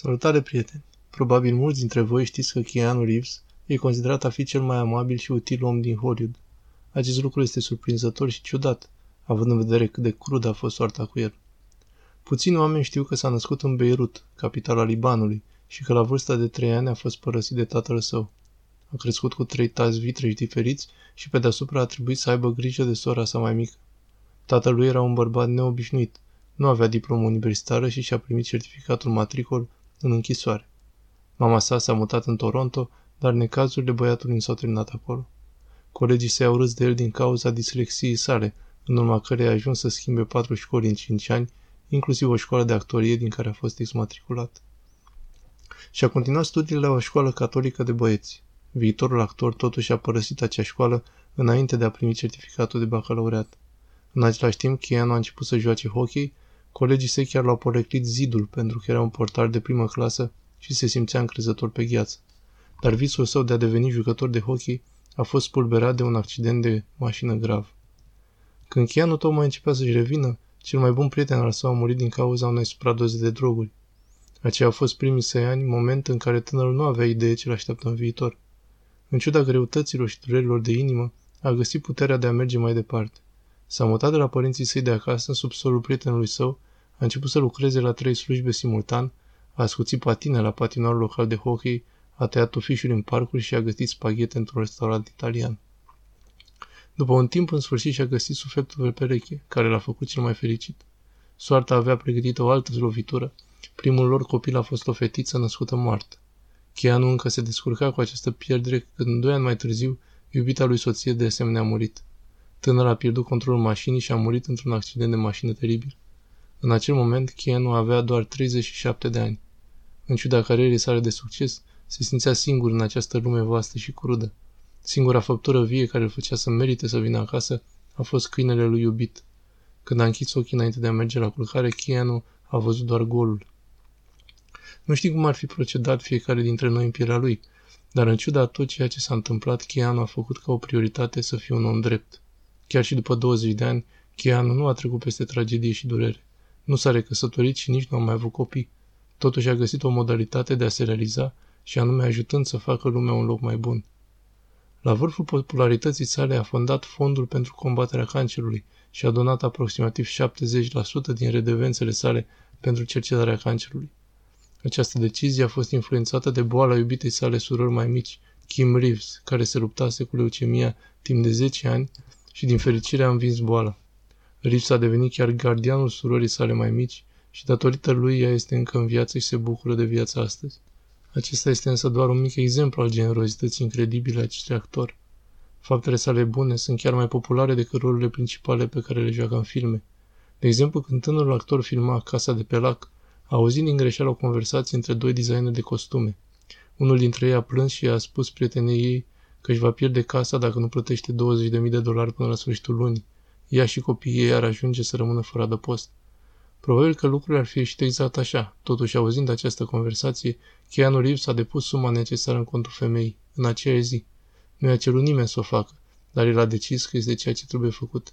Salutare, prieteni! Probabil mulți dintre voi știți că Keanu Reeves e considerat a fi cel mai amabil și util om din Hollywood. Acest lucru este surprinzător și ciudat, având în vedere cât de crudă a fost soarta cu el. Puțini oameni știu că s-a născut în Beirut, capitala Libanului, și că la vârsta de trei ani a fost părăsit de tatăl său. A crescut cu trei tați vitreși diferiți și pe deasupra a trebuit să aibă grijă de sora sa mai mică. Tatăl lui era un bărbat neobișnuit, nu avea diplomă universitară și și-a primit certificatul matricol în închisoare. Mama sa s-a mutat în Toronto, dar necazurile băiatului nu s-au terminat acolo. Colegii săi au râs de el din cauza dislexiei sale, în urma cărei a ajuns să schimbe patru școli în cinci ani, inclusiv o școală de actorie din care a fost exmatriculat. Și a continuat studiile la o școală catolică de băieți. Viitorul actor totuși a părăsit acea școală înainte de a primi certificatul de bacalaureat. În același timp, Keanu a început să joace hockey, colegii săi chiar l-au poreclit zidul pentru că era un portar de primă clasă și se simțea încrezător pe gheață. Dar visul său de a deveni jucător de hockey a fost spulberat de un accident de mașină grav. Când Keanu tocmai începea să-și revină, cel mai bun prieten al său a murit din cauza unei supradoze de droguri. Aceia au fost primii săi ani, moment în care tânărul nu avea idee ce l așteaptă în viitor. În ciuda greutăților și durerilor de inimă, a găsit puterea de a merge mai departe. S-a mutat de la părinții săi de acasă în subsolul prietenului său, a început să lucreze la trei slujbe simultan, a ascuțit patine la patinoarul local de hockey, a tăiat tufișuri în parcuri și a gătit spaghete într-un restaurant italian. După un timp, în sfârșit, și-a găsit sufletul pe pereche, care l-a făcut cel mai fericit. Soarta avea pregătită o altă lovitură. Primul lor copil a fost o fetiță născută moartă. Keanu încă se descurca cu această pierdere când, doi ani mai târziu, iubita lui soție de asemenea a murit. Tânăra a pierdut controlul mașinii și a murit într-un accident de mașină teribil. În acel moment, Keanu avea doar 37 de ani. În ciuda carierei sale de succes, se simțea singur în această lume vastă și crudă. Singura făptură vie care îl făcea să merite să vină acasă a fost câinele lui iubit. Când a închis ochii înainte de a merge la culcare, Keanu a văzut doar golul. Nu știu cum ar fi procedat fiecare dintre noi în pielea lui, dar în ciuda tot ceea ce s-a întâmplat, Keanu a făcut ca o prioritate să fie un om drept. Chiar și după 20 de ani, Keanu nu a trecut peste tragedie și durere. Nu s-a recăsătorit și nici nu a mai avut copii. Totuși a găsit o modalitate de a se realiza și anume ajutând să facă lumea un loc mai bun. La vârful popularității sale a fondat Fondul pentru combaterea cancerului și a donat aproximativ 70% din redevențele sale pentru cercetarea cancerului. Această decizie a fost influențată de boala iubitei sale surori mai mici, Kim Reeves, care se luptase cu leucemia timp de 10 ani și din fericire a învins boala. Reeves a devenit chiar gardianul surorii sale mai mici și datorită lui ea este încă în viață și se bucură de viața astăzi. Acesta este însă doar un mic exemplu al generozității incredibile a acestui actor. Faptele sale bune sunt chiar mai populare decât rolurile principale pe care le joacă în filme. De exemplu, când tânărul actor filma Casa de pe lac, a auzit din greșeală o conversație între doi designeri de costume. Unul dintre ei a plâns și a spus prietenei ei că își va pierde casa dacă nu plătește 20.000 de dolari până la sfârșitul lunii. Ea și copiii ei ar ajunge să rămână fără adăpost. Probabil că lucrurile ar fi ieșit exact așa. Totuși, auzind această conversație, Keanu Reeves a depus suma necesară în contul femeii, în aceea zi. Nu i-a cerut nimeni să o facă, dar el a decis că este ceea ce trebuie făcut.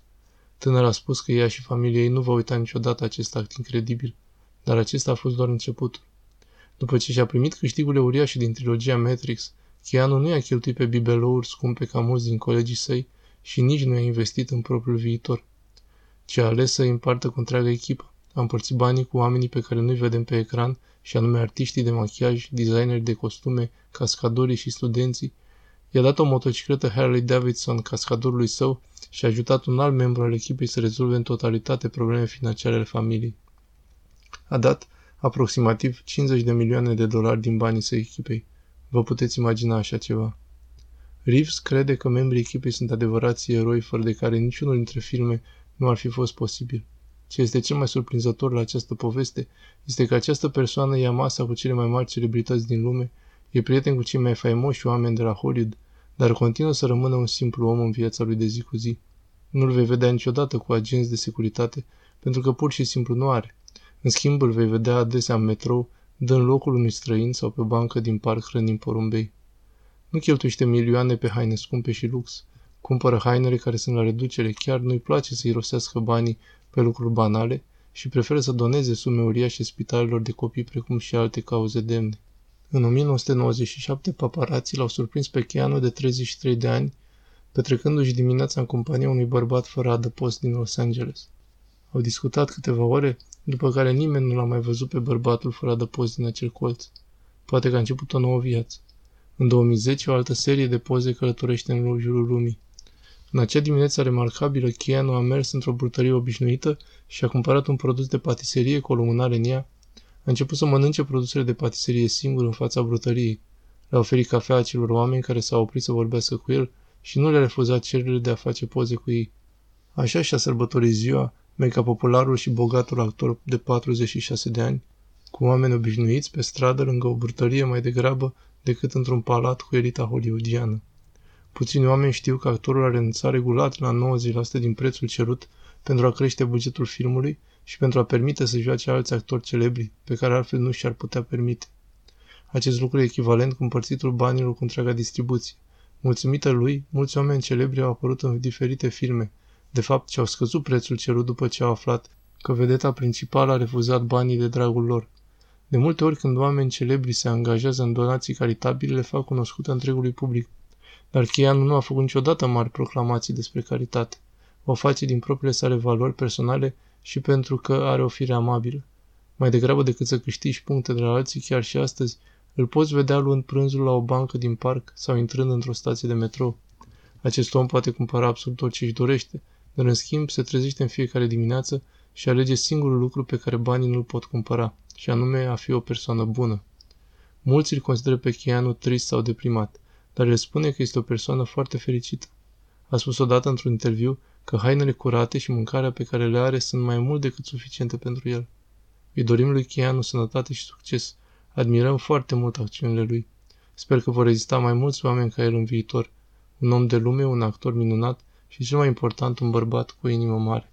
Tânăr a spus că ea și familia ei nu va uita niciodată acest act incredibil, dar acesta a fost doar începutul. După ce și-a primit câștigurile uriașe din trilogia Matrix, Keanu nu i-a cheltuit pe bibelouri scumpe ca mulți din colegii săi și nici nu i-a investit în propriul viitor, ci a ales să îi împartă cu întreaga echipă. A împărțit banii cu oamenii pe care nu-i vedem pe ecran, și anume artiștii de machiaj, designeri de costume, cascadorii și studenții. I-a dat o motocicletă Harley Davidson cascadorului său și a ajutat un alt membru al echipei să rezolve în totalitate probleme financiare ale familiei. A dat aproximativ 50 de milioane de dolari din banii săi echipei. Vă puteți imagina așa ceva. Reeves crede că membrii echipei sunt adevărații eroi fără de care niciunul dintre filme nu ar fi fost posibil. Ce este cel mai surprinzător la această poveste este că această persoană ia masa cu cele mai mari celebrități din lume, e prieten cu cei mai faimoși oameni de la Hollywood, dar continuă să rămână un simplu om în viața lui de zi cu zi. Nu-l vei vedea niciodată cu agenți de securitate, pentru că pur și simplu nu are. În schimb, îl vei vedea adesea în metrou, dând locul unui străin sau pe bancă din parc hrănind porumbei. Nu cheltuiește milioane pe haine scumpe și lux. Cumpără hainele care sunt la reducere, chiar nu-i place să irosească banii pe lucruri banale și preferă să doneze sume uriașe spitalelor de copii precum și alte cauze demne. În 1997, paparații l-au surprins pe Keanu de 33 de ani, petrecându-și dimineața în compania unui bărbat fără adăpost din Los Angeles. Au discutat câteva ore, după care nimeni nu l-a mai văzut pe bărbatul fără adăpost din acel colț. Poate că a început o nouă viață. În 2010, o altă serie de poze călătorește în jurul lumii. În acea dimineață remarcabilă, Keanu a mers într-o brutărie obișnuită și a cumpărat un produs de patiserie cu o lumânare în ea. A început să mănânce produsele de patiserie singur în fața brutăriei. Le-a oferit cafea acelor oameni care s-au oprit să vorbească cu el și nu le-a refuzat cererile de a face poze cu ei. Așa și-a sărbătorit ziua, mega popularul și bogatul actor de 46 de ani, cu oameni obișnuiți pe stradă lângă o brutărie mai degrabă decât într-un palat cu elita hollywoodiană. Puțini oameni știu că actorul a renunțat regulat la 90% din prețul cerut pentru a crește bugetul filmului și pentru a permite să joace alți actori celebri, pe care altfel nu și-ar putea permite. Acest lucru e echivalent cu împărțitul banilor cu întreaga distribuție. Mulțumită lui, mulți oameni celebri au apărut în diferite filme, de fapt ce au scăzut prețul cerut după ce au aflat că vedeta principală a refuzat banii de dragul lor. De multe ori când oameni celebri se angajează în donații caritabile, le fac cunoscută întregului public. Dar Keanu nu a făcut niciodată mari proclamații despre caritate. O face din propriile sale valori personale și pentru că are o fire amabilă. Mai degrabă decât să câștigi puncte de la alții, chiar și astăzi, îl poți vedea luând prânzul la o bancă din parc sau intrând într-o stație de metrou. Acest om poate cumpăra absolut orice își dorește, dar în schimb se trezește în fiecare dimineață și alege singurul lucru pe care banii nu-l pot cumpăra, și anume a fi o persoană bună. Mulți îl consideră pe Keanu trist sau deprimat, dar el spune că este o persoană foarte fericită. A spus odată într-un interviu că hainele curate și mâncarea pe care le are sunt mai mult decât suficiente pentru el. Îi dorim lui Keanu sănătate și succes. Admirăm foarte mult acțiunile lui. Sper că vor rezista mai mulți oameni ca el în viitor. Un om de lume, un actor minunat și cel mai important, un bărbat cu o inimă mare.